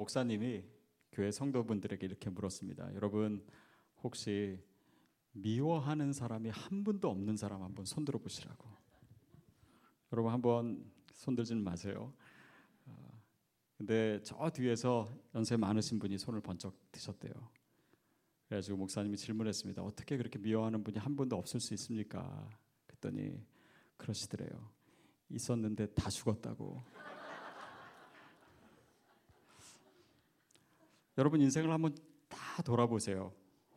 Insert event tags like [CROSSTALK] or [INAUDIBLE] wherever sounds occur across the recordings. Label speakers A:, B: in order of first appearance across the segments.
A: 목사님이 교회 성도분들에게 이렇게 물었습니다. 여러분 혹시 미워하는 사람이 한 분도 없는 사람 한번 손들어 보시라고. 여러분 한번 손들지는 마세요. 어, 근데 저 뒤에서 연세 많으신 분이 손을 번쩍 드셨대요. 그래가지고 목사님이 질문했습니다. 어떻게 그렇게 미워하는 분이 한 분도 없을 수 있습니까? 그랬더니 그러시더래요. 있었는데 다 죽었다고. 여러분 인생을 한번 다 돌아보세요.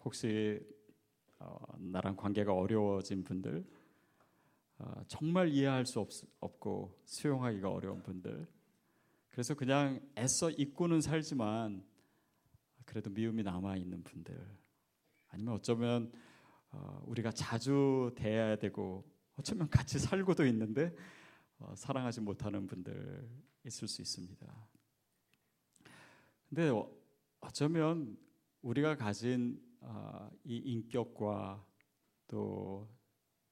A: 혹시 어, 나랑 관계가 어려워진 분들, 어, 정말 이해할 수 없, 없고 수용하기가 어려운 분들, 그래서 그냥 애써 잊고는 살지만 그래도 미움이 남아 있는 분들, 아니면 어쩌면 어, 우리가 자주 대해야 되고 어쩌면 같이 살고도 있는데 어, 사랑하지 못하는 분들 있을 수 있습니다. 근데 어, 어쩌면 우리가 가진 어, 이 인격과 또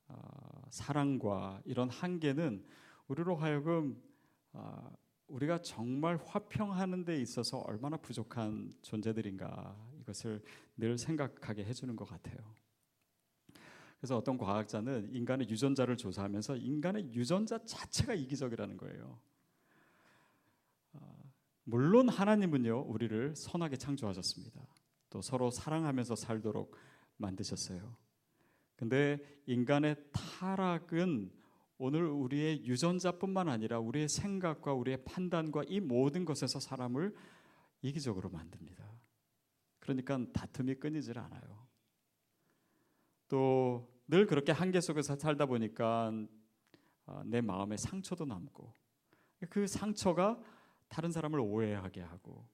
A: 어, 사랑과 이런 한계는 우리로 하여금 어, 우리가 정말 화평하는 데 있어서 얼마나 부족한 존재들인가 이것을 늘 생각하게 해주는 것 같아요. 그래서 어떤 과학자는 인간의 유전자를 조사하면서 인간의 유전자 자체가 이기적이라는 거예요. 물론 하나님은요 우리를 선하게 창조하셨습니다. 또 서로 사랑하면서 살도록 만드셨어요. 근데 인간의 타락은 오늘 우리의 유전자뿐만 아니라 우리의 생각과 우리의 판단과 이 모든 것에서 사람을 이기적으로 만듭니다. 그러니까 다툼이 끊이질 않아요. 또 늘 그렇게 한계 속에서 살다 보니까 아, 내 마음에 상처도 남고 그 상처가 다른 사람을 오해하게 하고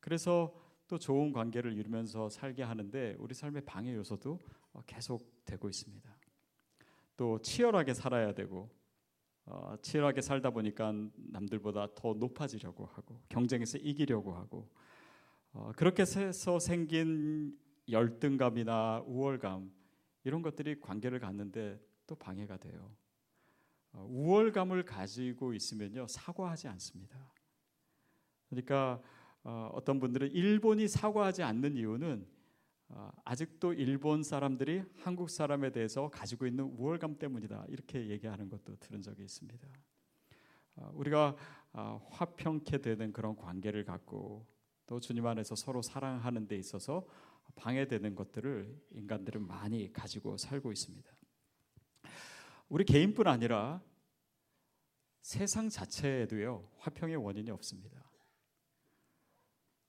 A: 그래서 또 좋은 관계를 이루면서 살게 하는데 우리 삶의 방해 요소도 계속 되고 있습니다. 또 치열하게 살아야 되고 어, 치열하게 살다 보니까 남들보다 더 높아지려고 하고 경쟁에서 이기려고 하고 어, 그렇게 해서 생긴 열등감이나 우월감 이런 것들이 관계를 갖는데 또 방해가 돼요. 어, 우월감을 가지고 있으면요 사과하지 않습니다. 그러니까 어, 어떤 분들은 일본이 사과하지 않는 이유는 어, 아직도 일본 사람들이 한국 사람에 대해서 가지고 있는 우월감 때문이다 이렇게 얘기하는 것도 들은 적이 있습니다. 어, 우리가 어, 화평케 되는 그런 관계를 갖고 또 주님 안에서 서로 사랑하는 데 있어서 방해되는 것들을 인간들은 많이 가지고 살고 있습니다. 우리 개인뿐 아니라 세상 자체에도요 화평의 원인이 없습니다.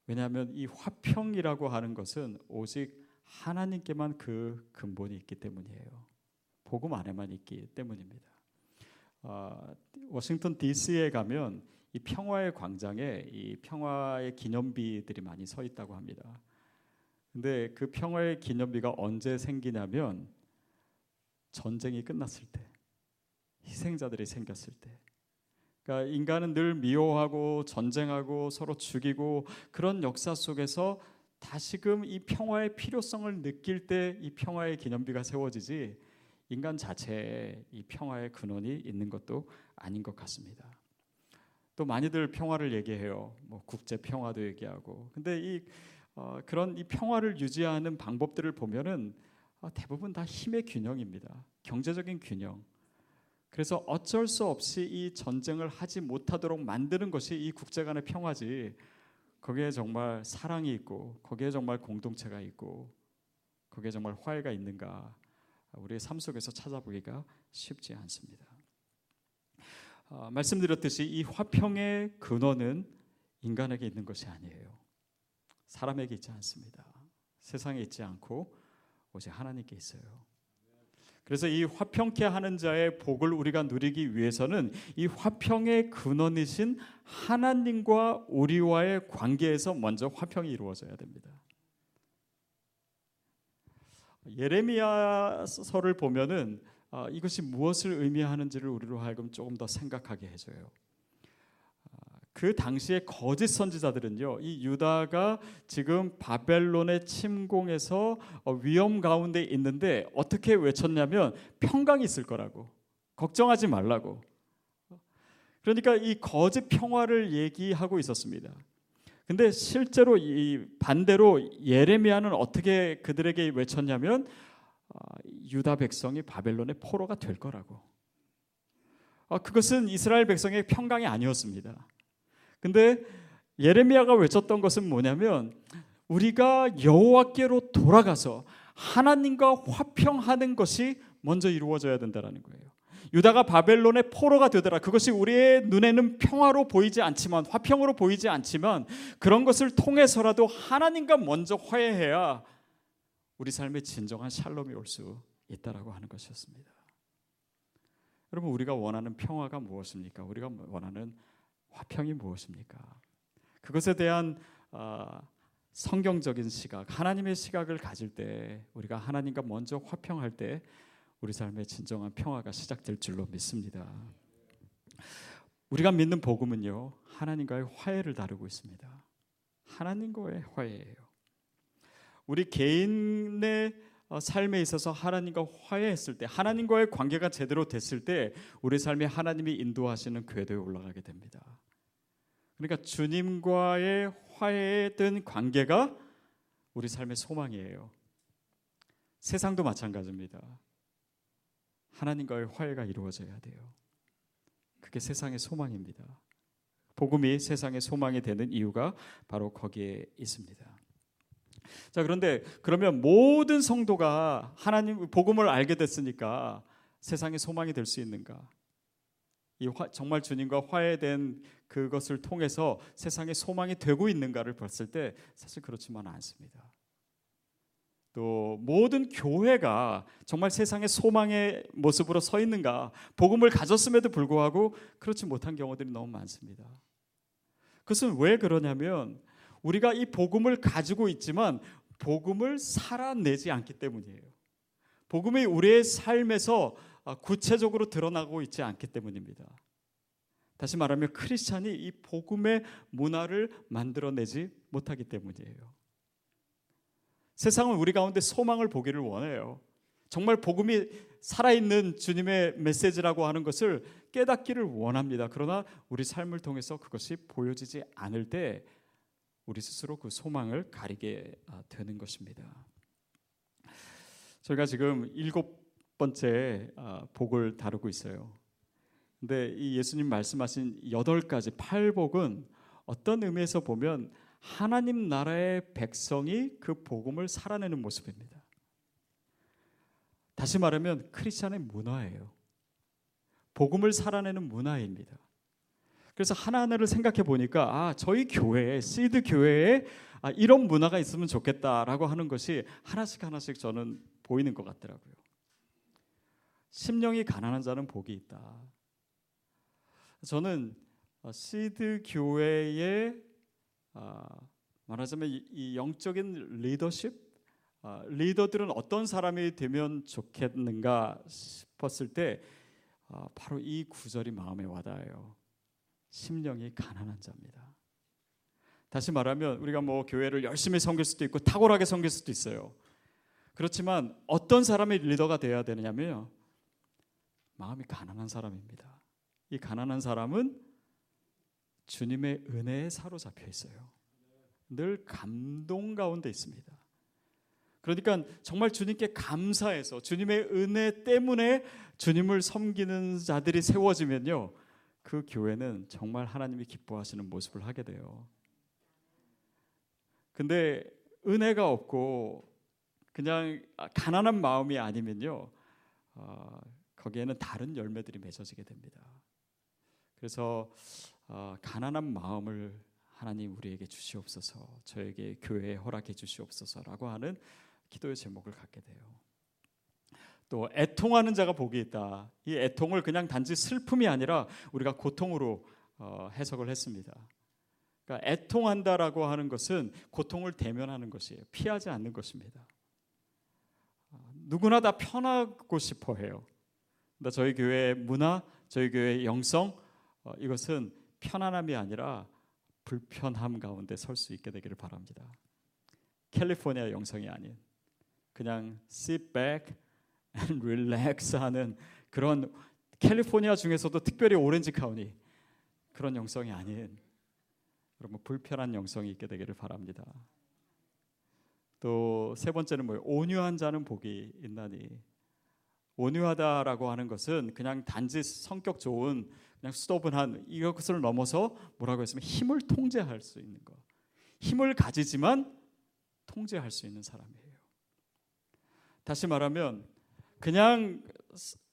A: 왜냐하면 이 화평이라고 하는 것은 오직 하나님께만 그 근본이 있기 때문이에요. 복음 안에만 있기 때문입니다. 어, 워싱턴 D.C.에 가면 이 평화의 광장에 이 평화의 기념비들이 많이 서 있다고 합니다. 근데 그 평화의 기념비가 언제 생기냐면 전쟁이 끝났을 때, 희생자들이 생겼을 때, 그러니까 인간은 늘 미워하고 전쟁하고 서로 죽이고 그런 역사 속에서 다시금 이 평화의 필요성을 느낄 때 이 평화의 기념비가 세워지지 인간 자체에 이 평화의 근원이 있는 것도 아닌 것 같습니다. 또 많이들 평화를 얘기해요. 뭐 국제 평화도 얘기하고. 근데 이 어, 그런 이 평화를 유지하는 방법들을 보면은 어, 대부분 다 힘의 균형입니다. 경제적인 균형. 그래서 어쩔 수 없이 이 전쟁을 하지 못하도록 만드는 것이 이 국제 간의 평화지. 거기에 정말 사랑이 있고 거기에 정말 공동체가 있고 거기에 정말 화해가 있는가 우리의 삶 속에서 찾아보기가 쉽지 않습니다. 어, 말씀드렸듯이 이 화평의 근원은 인간에게 있는 것이 아니에요. 사람에게 있지 않습니다. 세상에 있지 않고 오직 하나님께 있어요. 그래서 이 화평케 하는 자의 복을 우리가 누리기 위해서는 이 화평의 근원이신 하나님과 우리와의 관계에서 먼저 화평이 이루어져야 됩니다. 예레미야서를 보면은 어, 이것이 무엇을 의미하는지를 우리로 하여금 조금 더 생각하게 해줘요. 그 당시에 거짓 선지자들은요, 이 유다가 지금 바벨론의 침공에서 어, 위험 가운데 있는데 어떻게 외쳤냐면 평강이 있을 거라고 걱정하지 말라고. 그러니까 이 거짓 평화를 얘기하고 있었습니다. 근데 실제로 이 반대로 예레미야는 어떻게 그들에게 외쳤냐면 아, 유다 백성이 바벨론의 포로가 될 거라고. 아, 그것은 이스라엘 백성의 평강이 아니었습니다. 근데 예레미야가 외쳤던 것은 뭐냐면 우리가 여호와께로 돌아가서 하나님과 화평하는 것이 먼저 이루어져야 된다라는 거예요. 유다가 바벨론의 포로가 되더라. 그것이 우리의 눈에는 평화로 보이지 않지만 화평으로 보이지 않지만 그런 것을 통해서라도 하나님과 먼저 화해해야 우리 삶에 진정한 샬롬이 올 수 있다라고 하는 것이었습니다. 여러분 우리가 원하는 평화가 무엇입니까? 우리가 원하는 화평이 무엇입니까? 그것에 대한 어, 성경적인 시각, 하나님의 시각을 가질 때 우리가 하나님과 먼저 화평할 때 우리 삶의 진정한 평화가 시작될 줄로 믿습니다. 우리가 믿는 복음은요 하나님과의 화해를 다루고 있습니다. 하나님과의 화해예요. 우리 개인의 어, 삶에 있어서 하나님과 화해했을 때, 하나님과의 관계가 제대로 됐을 때, 우리 삶에 하나님이 인도하시는 궤도에 올라가게 됩니다. 그러니까 주님과의 화해된 관계가 우리 삶의 소망이에요. 세상도 마찬가지입니다. 하나님과의 화해가 이루어져야 돼요. 그게 세상의 소망입니다. 복음이 세상의 소망이 되는 이유가 바로 거기에 있습니다. 자, 그런데 그러면 모든 성도가 하나님 복음을 알게 됐으니까 세상의 소망이 될 수 있는가? 이 화, 정말 주님과 화해된 그것을 통해서 세상의 소망이 되고 있는가를 봤을 때 사실 그렇지만 않습니다. 또 모든 교회가 정말 세상의 소망의 모습으로 서 있는가 복음을 가졌음에도 불구하고 그렇지 못한 경우들이 너무 많습니다. 그것은 왜 그러냐면 우리가 이 복음을 가지고 있지만 복음을 살아내지 않기 때문이에요. 복음이 우리의 삶에서 구체적으로 드러나고 있지 않기 때문입니다. 다시 말하면 크리스찬이 이 복음의 문화를 만들어내지 못하기 때문이에요. 세상은 우리 가운데 소망을 보기를 원해요. 정말 복음이 살아있는 주님의 메시지라고 하는 것을 깨닫기를 원합니다. 그러나 우리 삶을 통해서 그것이 보여지지 않을 때 우리 스스로 그 소망을 가리게 아, 되는 것입니다. 저희가 지금 일곱 번째 아, 복을 다루고 있어요. 근데 이 예수님 말씀하신 여덟 가지 팔복은 어떤 의미에서 보면 하나님 나라의 백성이 그 복음을 살아내는 모습입니다. 다시 말하면 크리스천의 문화예요. 복음을 살아내는 문화입니다. 그래서 하나하나를 생각해 보니까 아 저희 교회 시드 교회에 아, 이런 문화가 있으면 좋겠다라고 하는 것이 하나씩 하나씩 저는 보이는 것 같더라고요. 심령이 가난한 자는 복이 있다. 저는 어, 시드 교회의 아, 말하자면 이 영적인 리더십, 아, 리더들은 어떤 사람이 되면 좋겠는가 싶었을 때 바로 이 구절이 마음에 와닿아요. 심령이 가난한 자입니다. 다시 말하면 우리가 뭐 교회를 열심히 섬길 수도 있고 탁월하게 섬길 수도 있어요. 그렇지만 어떤 사람이 리더가 되어야 되느냐면요. 마음이 가난한 사람입니다. 이 가난한 사람은 주님의 은혜에 사로잡혀 있어요. 늘 감동 가운데 있습니다. 그러니까 정말 주님께 감사해서 주님의 은혜 때문에 주님을 섬기는 자들이 세워지면요. 그 교회는 정말 하나님이 기뻐하시는 모습을 하게 돼요. 근데 은혜가 없고 그냥 가난한 마음이 아니면요, 어, 거기에는 다른 열매들이 맺어지게 됩니다. 그래서 어, 가난한 마음을 하나님 우리에게 주시옵소서, 저에게 교회에 허락해 주시옵소서라고 하는 기도의 제목을 갖게 돼요. 또 애통하는 자가 복이 있다. 이 애통을 그냥 단지 슬픔이 아니라 우리가 고통으로 어, 해석을 했습니다. 그러니까 애통한다라고 하는 것은 고통을 대면하는 것이에요. 피하지 않는 것입니다. 어, 누구나 다 편하고 싶어 해요. 근데 저희 교회의 문화, 저희 교회의 영성 어, 이것은 편안함이 아니라 불편함 가운데 설 수 있게 되기를 바랍니다. 캘리포니아 영성이 아닌 그냥 sit back relax 하는 그런 캘리포니아 중에서도 특별히 오렌지 카운티 그런 영성이 아닌 그러면 불편한 영성이 있게 되기를 바랍니다. 또 세 번째는 뭐예요? 온유한 자는 복이 있나니. 온유하다라고 하는 것은 그냥 단지 성격 좋은 그냥 수도분한 이것을 넘어서 뭐라고 했으면 힘을 통제할 수 있는 것. 힘을 가지지만 통제할 수 있는 사람이에요. 다시 말하면 그냥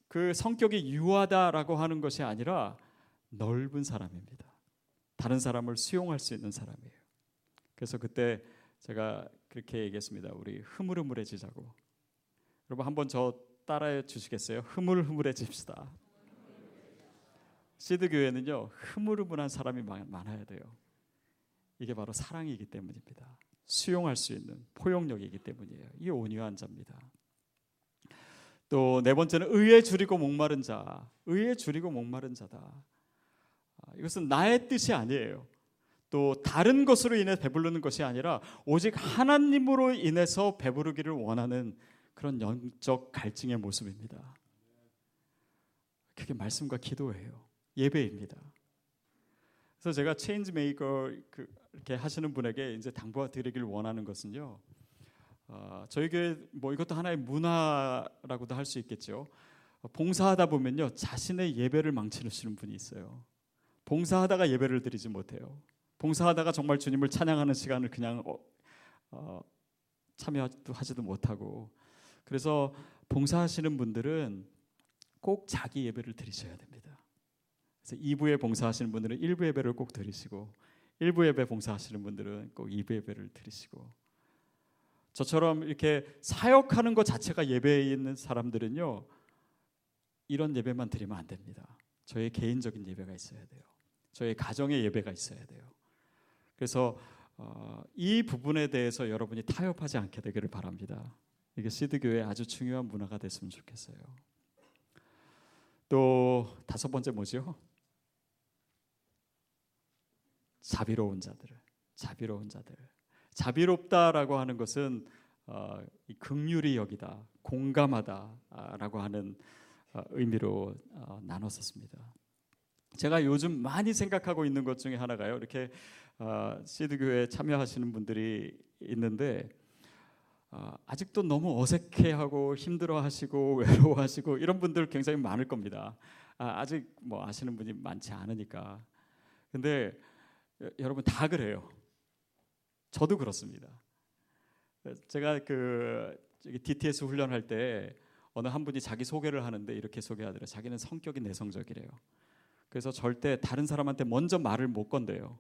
A: 그 성격이 유하다라고 하는 것이 아니라 넓은 사람입니다. 다른 사람을 수용할 수 있는 사람이에요. 그래서 그때 제가 그렇게 얘기했습니다. 우리 흐물흐물해지자고. 여러분 한번 저 따라해 주시겠어요? 흐물흐물해집시다. 시드 교회는요 흐물흐물한 사람이 많아야 돼요. 이게 바로 사랑이기 때문입니다. 수용할 수 있는 포용력이기 때문이에요. 이 온유한 자입니다. 또 네 번째는 의에 줄이고 목마른 자. 의에 줄이고 목마른 자다. 아, 이것은 나의 뜻이 아니에요. 또 다른 것으로 인해 배부르는 것이 아니라 오직 하나님으로 인해서 배부르기를 원하는 그런 영적 갈증의 모습입니다. 그게 말씀과 기도예요. 예배입니다. 그래서 제가 change maker 그 이렇게 하시는 분에게 이제 당부드리길 원하는 것은요. 어, 저희 교회 뭐 이것도 하나의 문화라고도 할 수 있겠죠. 봉사하다 보면요 자신의 예배를 망치시는 분이 있어요. 봉사하다가 예배를 드리지 못해요. 봉사하다가 정말 주님을 찬양하는 시간을 그냥 어, 어, 참여도 하지도 못하고 그래서 봉사하시는 분들은 꼭 자기 예배를 드리셔야 됩니다. 그래서 2부에 봉사하시는 분들은 1부 예배를 꼭 드리시고 1부 예배 봉사하시는 분들은 꼭 2부 예배를 드리시고 저처럼 이렇게 사역하는 것 자체가 예배에 있는 사람들은요 이런 예배만 드리면 안 됩니다. 저의 개인적인 예배가 있어야 돼요. 저의 가정의 예배가 있어야 돼요. 그래서 어, 이 부분에 대해서 여러분이 타협하지 않게 되기를 바랍니다. 이게 시드 교회 아주 중요한 문화가 됐으면 좋겠어요. 또 다섯 번째 뭐죠? 자비로운 자들을 자비로운 자들 자비롭다라고 하는 것은 어, 극률이 여기다 공감하다라고 하는 어, 의미로 어, 나눴었습니다. 제가 요즘 많이 생각하고 있는 것 중에 하나가요. 이렇게 어, 시드 교회에 참여하시는 분들이 있는데 어, 아직도 너무 어색해하고 힘들어하시고 [LAUGHS] 외로워하시고 이런 분들 굉장히 많을 겁니다. 아, 아직 뭐 아시는 분이 많지 않으니까. 근데 여러분 다 그래요. 저도 그렇습니다. 제가 그 DTS 훈련할 때 어느 한 분이 자기 소개를 하는데 이렇게 소개하더래요. 자기는 성격이 내성적이래요. 그래서 절대 다른 사람한테 먼저 말을 못 건대요.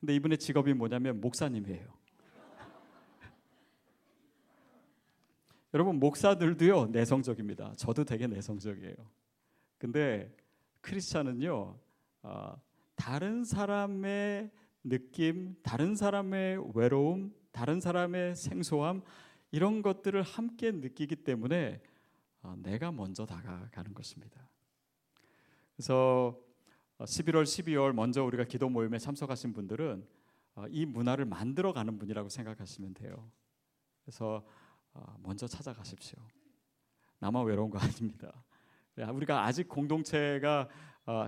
A: 근데 이분의 직업이 뭐냐면 목사님이에요. [LAUGHS] 여러분 목사들도요 내성적입니다. 저도 되게 내성적이에요. 근데 크리스찬은요 어, 다른 사람의 느낌, 다른 사람의 외로움, 다른 사람의 생소함 이런 것들을 함께 느끼기 때문에 어, 내가 먼저 다가가는 것입니다. 그래서 11월, 어, 12월 먼저 우리가 기도 모임에 참석하신 분들은 어, 이 문화를 만들어 가는 분이라고 생각하시면 돼요. 그래서 먼저 찾아가십시오. 나만 외로운 거 아닙니다. 우리가 아직 공동체가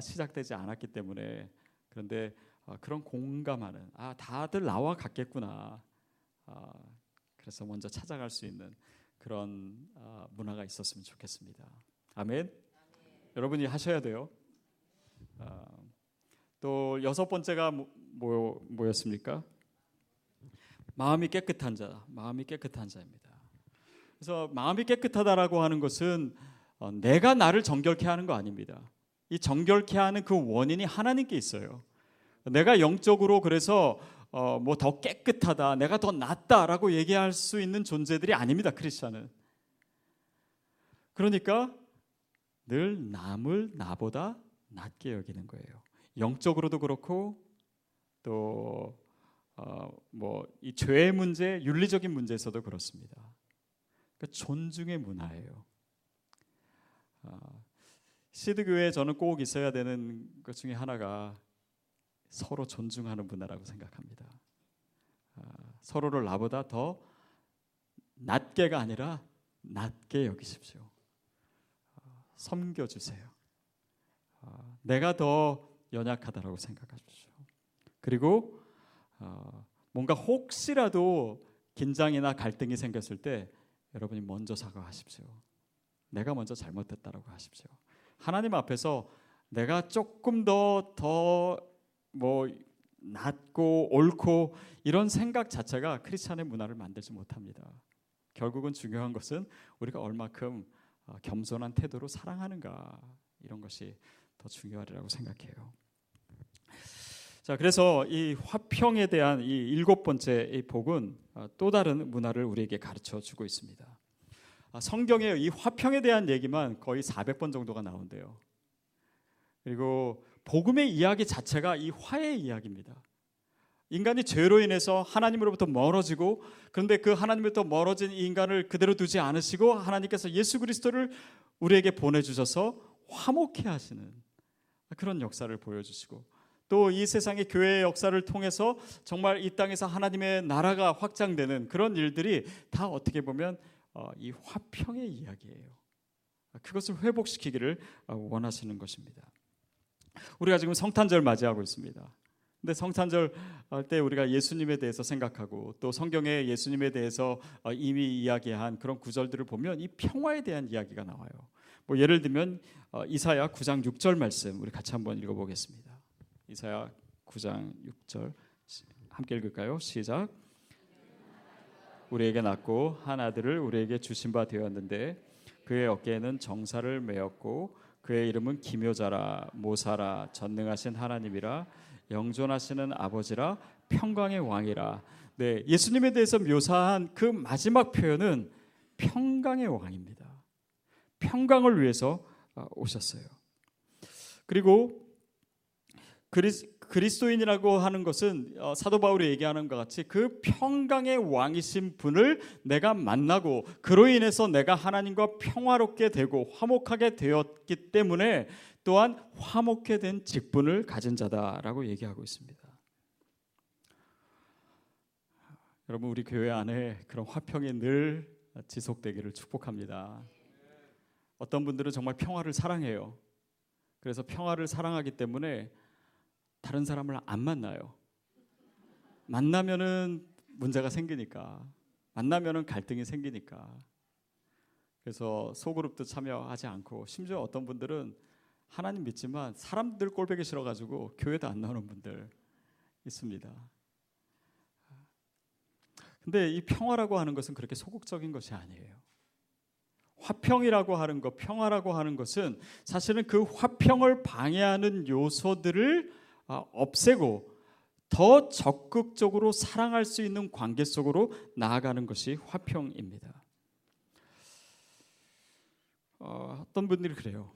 A: 시작되지 않았기 때문에 그런데 어, 그런 공감하는 아 다들 나와 같겠구나. 어, 그래서 먼저 찾아갈 수 있는 그런 어, 문화가 있었으면 좋겠습니다. 아멘. 아멘. 여러분이 하셔야 돼요. 또 여섯 번째가 뭐, 뭐, 뭐였습니까? 마음이 깨끗한 자, 마음이 깨끗한 자입니다. 그래서 마음이 깨끗하다라고 하는 것은 내가 나를 정결케 하는 거 아닙니다. 이 정결케 하는 그 원인이 하나님께 있어요. 내가 영적으로 그래서 어, 뭐 더 깨끗하다, 내가 더 낫다라고 얘기할 수 있는 존재들이 아닙니다. 크리스천은. 그러니까 늘 남을 나보다 낫게 여기는 거예요. 영적으로도 그렇고 또 어, 뭐이 죄의 문제, 윤리적인 문제에서도 그렇습니다. 그러니까 존중의 문화예요. 어, 시드 교회에 저는 꼭 있어야 되는 것 중에 하나가 서로 존중하는 문화라고 생각합니다. 아, 서로를 나보다 더 낮게가 아니라 낮게 여기십시오. 아, 섬겨주세요. 아, 내가 더 연약하다라고 생각하십시오. 그리고 어, 뭔가 혹시라도 긴장이나 갈등이 생겼을 때 여러분이 먼저 사과하십시오. 내가 먼저 잘못했다라고 하십시오. 하나님 앞에서 내가 조금 더더 뭐 낫고 옳고 이런 생각 자체가 크리스천의 문화를 만들지 못합니다. 결국은 중요한 것은 우리가 얼마큼 어, 겸손한 태도로 사랑하는가 이런 것이 더 중요하리라고 생각해요. 자, 그래서 이 화평에 대한 이 일곱 번째 이 복은 어, 또 다른 문화를 우리에게 가르쳐 주고 있습니다. 아, 성경에 이 화평에 대한 얘기만 거의 400번 정도가 나온대요. 그리고 복음의 이야기 자체가 이 화의 이야기입니다. 인간이 죄로 인해서 하나님으로부터 멀어지고 그런데 그 하나님으로부터 멀어진 인간을 그대로 두지 않으시고 하나님께서 예수 그리스도를 우리에게 보내주셔서 화목해 하시는 그런 역사를 보여주시고 또 이 세상의 교회의 역사를 통해서 정말 이 땅에서 하나님의 나라가 확장되는 그런 일들이 다 어떻게 보면 어, 이 화평의 이야기예요. 그것을 회복시키기를 어, 원하시는 것입니다. 우리가 지금 성탄절 맞이하고 있습니다. 근데 성탄절 할 때 우리가 예수님에 대해서 생각하고 또 성경에 예수님에 대해서 어, 이미 이야기한 그런 구절들을 보면 이 평화에 대한 이야기가 나와요. 뭐 예를 들면 이사야 9장 6절 말씀 우리 같이 한번 읽어보겠습니다. 이사야 9장 6절 함께 읽을까요? 시작. 우리에게 낳고 한 아들을 우리에게 주신 바 되었는데 그의 어깨에는 정사를 메었고 그의 이름은 기묘자라 모사라 전능하신 하나님이라 영존하시는 아버지라 평강의 왕이라. 네, 예수님에 대해서 묘사한 그 마지막 표현은 평강의 왕입니다. 평강을 위해서 어, 오셨어요. 그리고 그리스, 그리스도인이라고 하는 것은 어, 사도 바울이 얘기하는 것 같이 그 평강의 왕이신 분을 내가 만나고 그로 인해서 내가 하나님과 평화롭게 되고 화목하게 되었기 때문에 또한 화목해 된 직분을 가진 자다라고 얘기하고 있습니다. 여러분 우리 교회 안에 그런 화평이 늘 지속되기를 축복합니다. 어떤 분들은 정말 평화를 사랑해요. 그래서 평화를 사랑하기 때문에 다른 사람을 안 만나요. 만나면은 문제가 생기니까 만나면은 갈등이 생기니까 그래서 소그룹도 참여하지 않고 심지어 어떤 분들은 하나님 믿지만 사람들 꼴보기 싫어가지고 교회도 안 나오는 분들 있습니다. 근데 이 평화라고 하는 것은 그렇게 소극적인 것이 아니에요. 화평이라고 하는 것, 평화라고 하는 것은 사실은 그 화평을 방해하는 요소들을 아, 없애고 더 적극적으로 사랑할 수 있는 관계 속으로 나아가는 것이 화평입니다. 어, 어떤 분들이 그래요.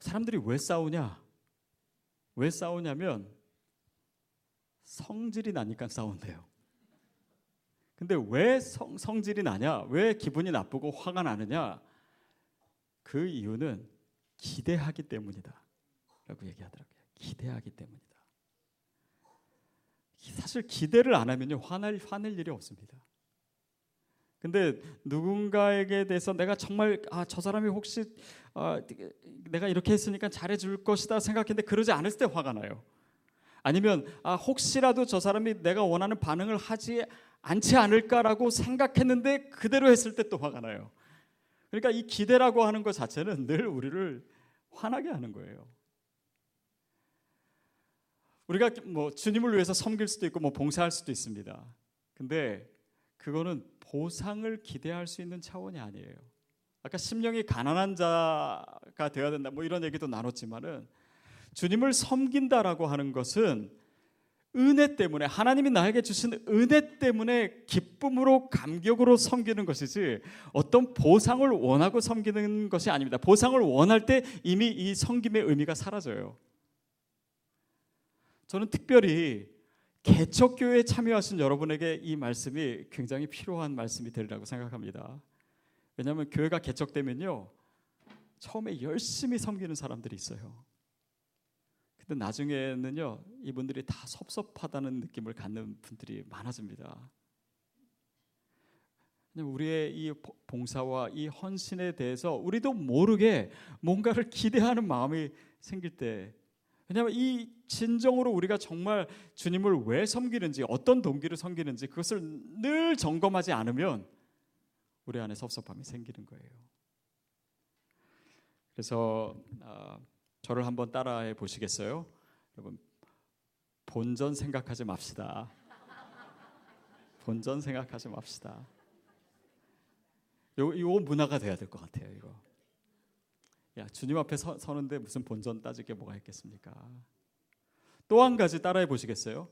A: 사람들이 왜 싸우냐? 왜 싸우냐면 성질이 나니까 싸운대요. 근데 왜 성, 성질이 나냐? 왜 기분이 나쁘고 화가 나느냐? 그 이유는 기대하기 때문이다. 라고 얘기하더라고요. 기대하기 때문이다. 사실 기대를 안 하면요 화날 화낼 일이 없습니다. 근데 누군가에게 대해서 내가 정말 아 저 사람이 혹시 아, 내가 이렇게 했으니까 잘해줄 것이다 생각했는데 그러지 않을 때 화가 나요. 아니면 아 혹시라도 저 사람이 내가 원하는 반응을 하지 않지 않을까라고 생각했는데 그대로 했을 때 또 화가 나요. 그러니까 이 기대라고 하는 것 자체는 늘 우리를 화나게 하는 거예요. 우리가 뭐 주님을 위해서 섬길 수도 있고 뭐 봉사할 수도 있습니다. 근데 그거는 보상을 기대할 수 있는 차원이 아니에요. 아까 심령이 가난한 자가 되어야 된다 뭐 이런 얘기도 나눴지만은 주님을 섬긴다라고 하는 것은 은혜 때문에 하나님이 나에게 주신 은혜 때문에 기쁨으로 감격으로 섬기는 것이지 어떤 보상을 원하고 섬기는 것이 아닙니다. 보상을 원할 때 이미 이 섬김의 의미가 사라져요. 저는 특별히 개척교회에 참여하신 여러분에게 이 말씀이 굉장히 필요한 말씀이 되리라고 생각합니다. 왜냐하면 교회가 개척되면요 처음에 열심히 섬기는 사람들이 있어요. 근데 나중에는요 이분들이 다 섭섭하다는 느낌을 갖는 분들이 많아집니다. 우리의 이 봉사와 이 헌신에 대해서 우리도 모르게 뭔가를 기대하는 마음이 생길 때 왜냐하면 이 진정으로 우리가 정말 주님을 왜 섬기는지 어떤 동기를 섬기는지 그것을 늘 점검하지 않으면 우리 안에 섭섭함이 생기는 거예요. 그래서 어, 저를 한번 따라해 보시겠어요? 여러분 본전 생각하지 맙시다. 본전 생각하지 맙시다. 요, 요 문화가 돼야 될 것 같아요. 이거. 야 주님 앞에 서, 서는데 무슨 본전 따질 게 뭐가 있겠습니까? 또 한 가지 따라해 보시겠어요?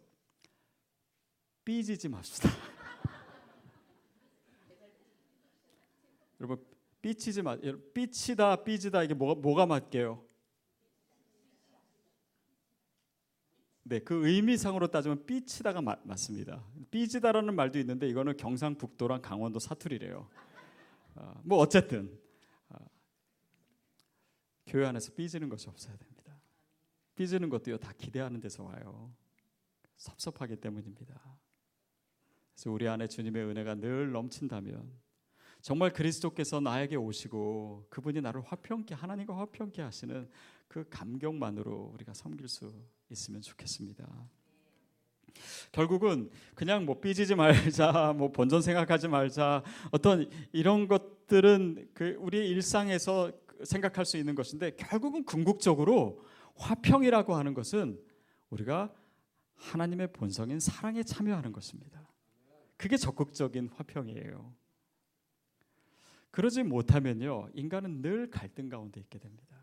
A: 삐지지 맙시다. [LAUGHS] 여러분 삐치지 마. 삐치다 삐지다 이게 뭐가 뭐가 맞게요? 네, 그 의미상으로 따지면 삐치다가 마, 맞습니다. 삐지다라는 말도 있는데 이거는 경상북도랑 강원도 사투리래요. 어, 뭐 어쨌든 어, 교회 안에서 삐지는 것이 없어야 됩니다. 삐지는 것도요 다 기대하는 데서 와요. 섭섭하기 때문입니다. 그래서 우리 안에 주님의 은혜가 늘 넘친다면 정말 그리스도께서 나에게 오시고 그분이 나를 화평케 하나님과 화평케 하시는 그 감격만으로 우리가 섬길 수 있으면 좋겠습니다. 결국은 그냥 뭐 삐지지 말자, [LAUGHS] 뭐 본전 생각하지 말자, 어떤 이런 것들은 그 우리 일상에서 생각할 수 있는 것인데 결국은 궁극적으로 화평이라고 하는 것은 우리가 하나님의 본성인 사랑에 참여하는 것입니다. 그게 적극적인 화평이에요. 그러지 못하면요, 인간은 늘 갈등 가운데 있게 됩니다.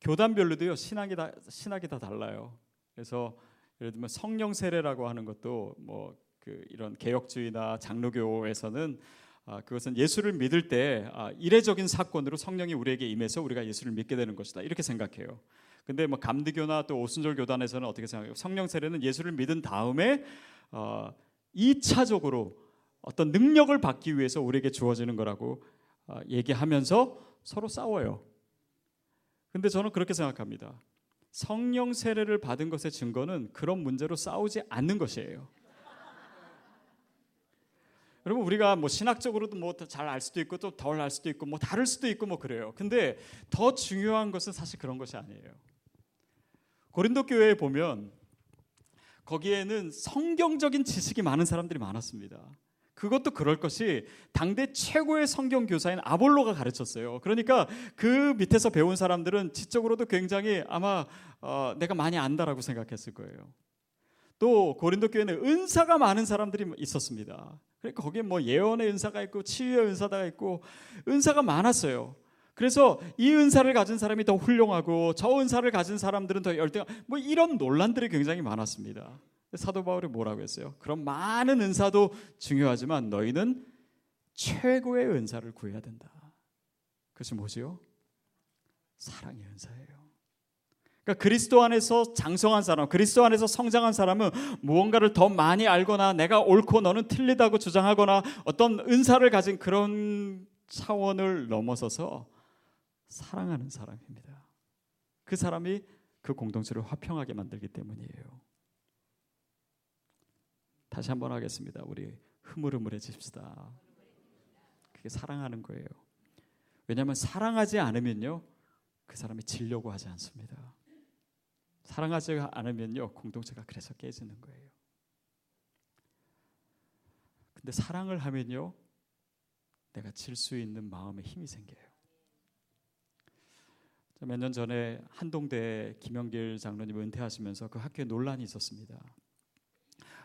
A: 교단별로도요, 신학이 다 신학이 다 달라요. 그래서 예를 들면 성령 세례라고 하는 것도 뭐 그 이런 개혁주의나 장로교에서는 아, 그것은 예수를 믿을 때 아, 이례적인 사건으로 성령이 우리에게 임해서 우리가 예수를 믿게 되는 것이다 이렇게 생각해요. 근데 뭐 감리교나 또 오순절 교단에서는 어떻게 생각해요? 성령 세례는 예수를 믿은 다음에 어, 2차적으로 어떤 능력을 받기 위해서 우리에게 주어지는 거라고 어, 얘기하면서 서로 싸워요. 근데 저는 그렇게 생각합니다. 성령 세례를 받은 것의 증거는 그런 문제로 싸우지 않는 것이에요. 여러분 우리가 뭐 신학적으로도 뭐 잘 알 수도 있고 또 덜 알 수도 있고 뭐 다를 수도 있고 뭐 그래요. 근데 더 중요한 것은 사실 그런 것이 아니에요. 고린도 교회에 보면 거기에는 성경적인 지식이 많은 사람들이 많았습니다. 그것도 그럴 것이 당대 최고의 성경 교사인 아볼로가 가르쳤어요. 그러니까 그 밑에서 배운 사람들은 지적으로도 굉장히 아마 어, 내가 많이 안다라고 생각했을 거예요. 또 고린도 교회는 은사가 많은 사람들이 있었습니다. 그러니까 거기에 뭐 예언의 은사가 있고 치유의 은사가 있고 은사가 많았어요. 그래서 이 은사를 가진 사람이 더 훌륭하고 저 은사를 가진 사람들은 더 열등. 뭐 이런 논란들이 굉장히 많았습니다. 사도 바울이 뭐라고 했어요? 그런 많은 은사도 중요하지만 너희는 최고의 은사를 구해야 된다. 그것이 뭐지요? 사랑의 은사예요. 그러니까 그리스도 안에서 장성한 사람, 그리스도 안에서 성장한 사람은 무언가를 더 많이 알거나 내가 옳고 너는 틀리다고 주장하거나 어떤 은사를 가진 그런 차원을 넘어서서 사랑하는 사람입니다. 그 사람이 그 공동체를 화평하게 만들기 때문이에요. 다시 한번 하겠습니다. 우리 흐물흐물해집시다. 그게 사랑하는 거예요. 왜냐하면 사랑하지 않으면요, 그 사람이 질려고 하지 않습니다. 사랑하지 않으면요, 공동체가 그래서 깨지는 거예요. 근데 사랑을 하면요, 내가 질 수 있는 마음의 힘이 생겨요. 몇 년 전에 한동대 김영길 장로님 은퇴하시면서 그 학교에 논란이 있었습니다.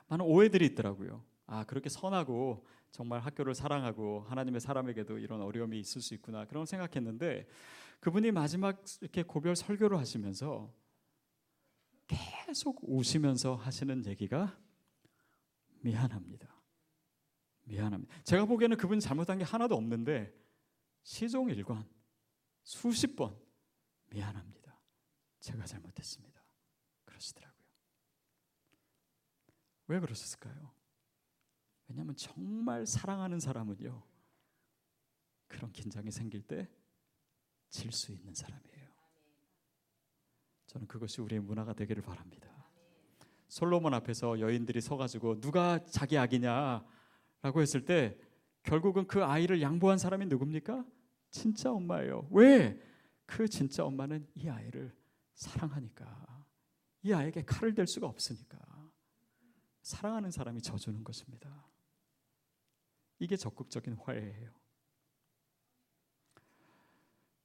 A: 많은 오해들이 있더라고요. 아 그렇게 선하고 정말 학교를 사랑하고 하나님의 사람에게도 이런 어려움이 있을 수 있구나 그런 생각했는데 그분이 마지막 이렇게 고별 설교를 하시면서 계속 우시면서 하시는 얘기가 미안합니다. 미안합니다. 제가 보기에는 그분이 잘못한 게 하나도 없는데 시종 일관 수십 번 미안합니다. 제가 잘못했습니다. 그러시더라고요. 왜 그러셨을까요? 왜냐하면 정말 사랑하는 사람은요 그런 긴장이 생길 때 질 수 있는 사람이에요. 저는 그것이 우리의 문화가 되기를 바랍니다. 솔로몬 앞에서 여인들이 서가지고 누가 자기 아기냐라고 했을 때 결국은 그 아이를 양보한 사람이 누굽니까? 진짜 엄마예요. 왜? 그 진짜 엄마는 이 아이를 사랑하니까 이 아이에게 칼을 댈 수가 없으니까 사랑하는 사람이 져주는 것입니다. 이게 적극적인 화해예요.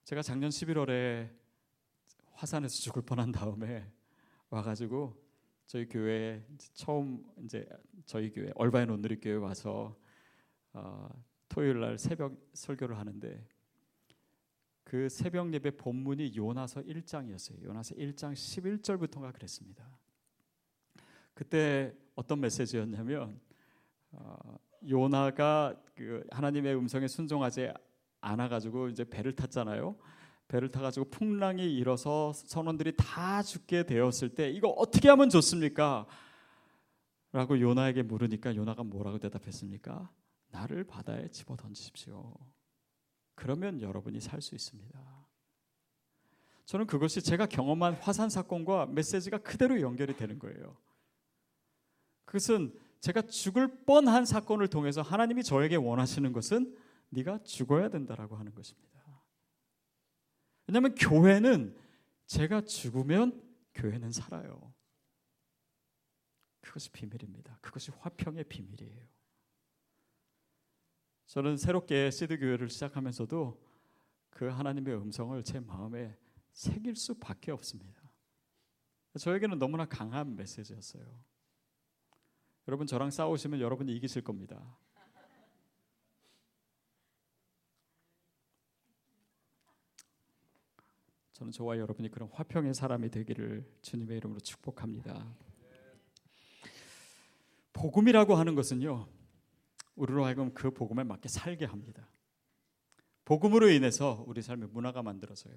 A: 제가 작년 11월에 화산에서 죽을 뻔한 다음에 와가지고 저희 교회 처음 이제 저희 교회 얼바인 온누리 교회 와서 어, 토요일 날 새벽 설교를 하는데 그 새벽 예배 본문이 요나서 1장이었어요. 요나서 1장 11절부터가 그랬습니다. 그때 어떤 메시지였냐면 어, 요나가 그 하나님의 음성에 순종하지 않아 가지고 이제 배를 탔잖아요. 배를 타 가지고 풍랑이 일어서 선원들이 다 죽게 되었을 때 이거 어떻게 하면 좋습니까? 라고 요나에게 물으니까 요나가 뭐라고 대답했습니까? 나를 바다에 집어 던지십시오. 그러면 여러분이 살 수 있습니다. 저는 그것이 제가 경험한 화산 사건과 메시지가 그대로 연결이 되는 거예요. 그것은 제가 죽을 뻔한 사건을 통해서 하나님이 저에게 원하시는 것은 네가 죽어야 된다라고 하는 것입니다. 왜냐하면 교회는 제가 죽으면 교회는 살아요. 그것이 비밀입니다. 그것이 화평의 비밀이에요. 저는 새롭게 시드 교회를 시작하면서도 그 하나님의 음성을 제 마음에 새길 수밖에 없습니다. 저에게는 너무나 강한 메시지였어요. 여러분 저랑 싸우시면 여러분이 이기실 겁니다. 저는 저와 여러분이 그런 화평의 사람이 되기를 주님의 이름으로 축복합니다. 복음이라고 하는 것은요. 우리로 하여금 그 복음에 맞게 살게 합니다. 복음으로 인해서 우리 삶의 문화가 만들어져요.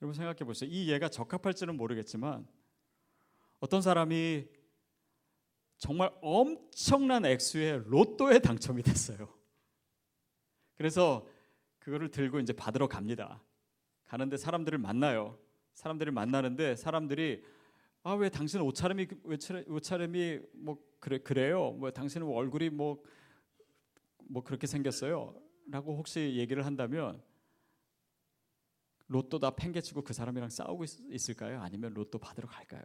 A: 여러분 생각해 보세요. 이 예가 적합할지는 모르겠지만 어떤 사람이 정말 엄청난 액수의 로또에 당첨이 됐어요. 그래서 그거를 들고 이제 받으러 갑니다. 가는데 사람들을 만나요. 사람들을 만나는데 사람들이 아 왜 당신 옷차림이 옷차림이 뭐 그래 그래요. 뭐 당신은 얼굴이 뭐뭐 뭐 그렇게 생겼어요. 라고 혹시 얘기를 한다면 로또 다 팽개치고 그 사람이랑 싸우고 있, 을까요 아니면 로또 받으러 갈까요?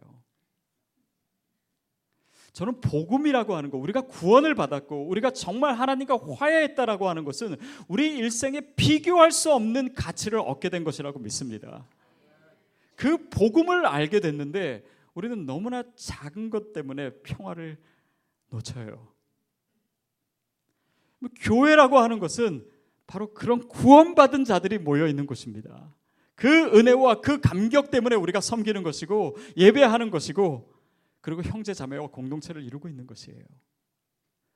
A: 저는 복음이라고 하는 거, 우리가 구원을 받았고, 우리가 정말 하나님과 화해했다라고 하는 것은 우리 일생에 비교할 수 없는 가치를 얻게 된 것이라고 믿습니다. 그 복음을 알게 됐는데, 우리는 너무나 작은 것 때문에 평화를 놓쳐요. 뭐 교회라고 하는 것은 바로 그런 구원받은 자들이 모여 있는 곳입니다. 그 은혜와 그 감격 때문에 우리가 섬기는 것이고 예배하는 것이고 그리고 형제 자매와 공동체를 이루고 있는 것이에요.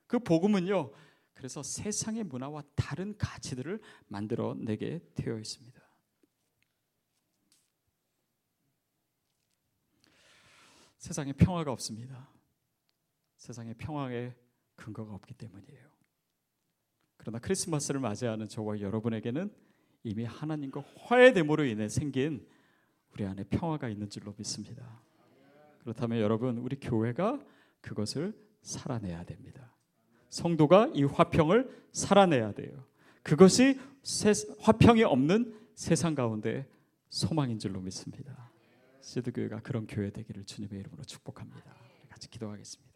A: 그 복음은요. 그래서 세상의 문화와 다른 가치들을 만들어 내게 되어 있습니다. 세상에 평화가 없습니다. 세상에 평화의 근거가 없기 때문이에요. 그러나 크리스마스를 맞이하는 저와 여러분에게는 이미 하나님과 화해됨으로 인해 생긴 우리 안에 평화가 있는 줄로 믿습니다. 그렇다면 여러분 우리 교회가 그것을 살아내야 됩니다. 성도가 이 화평을 살아내야 돼요. 그것이 화평이 없는 세상 가운데 소망인 줄로 믿습니다. 시드 교회가 그런 교회 되기를 주님의 이름으로 축복합니다. 같이 기도하겠습니다.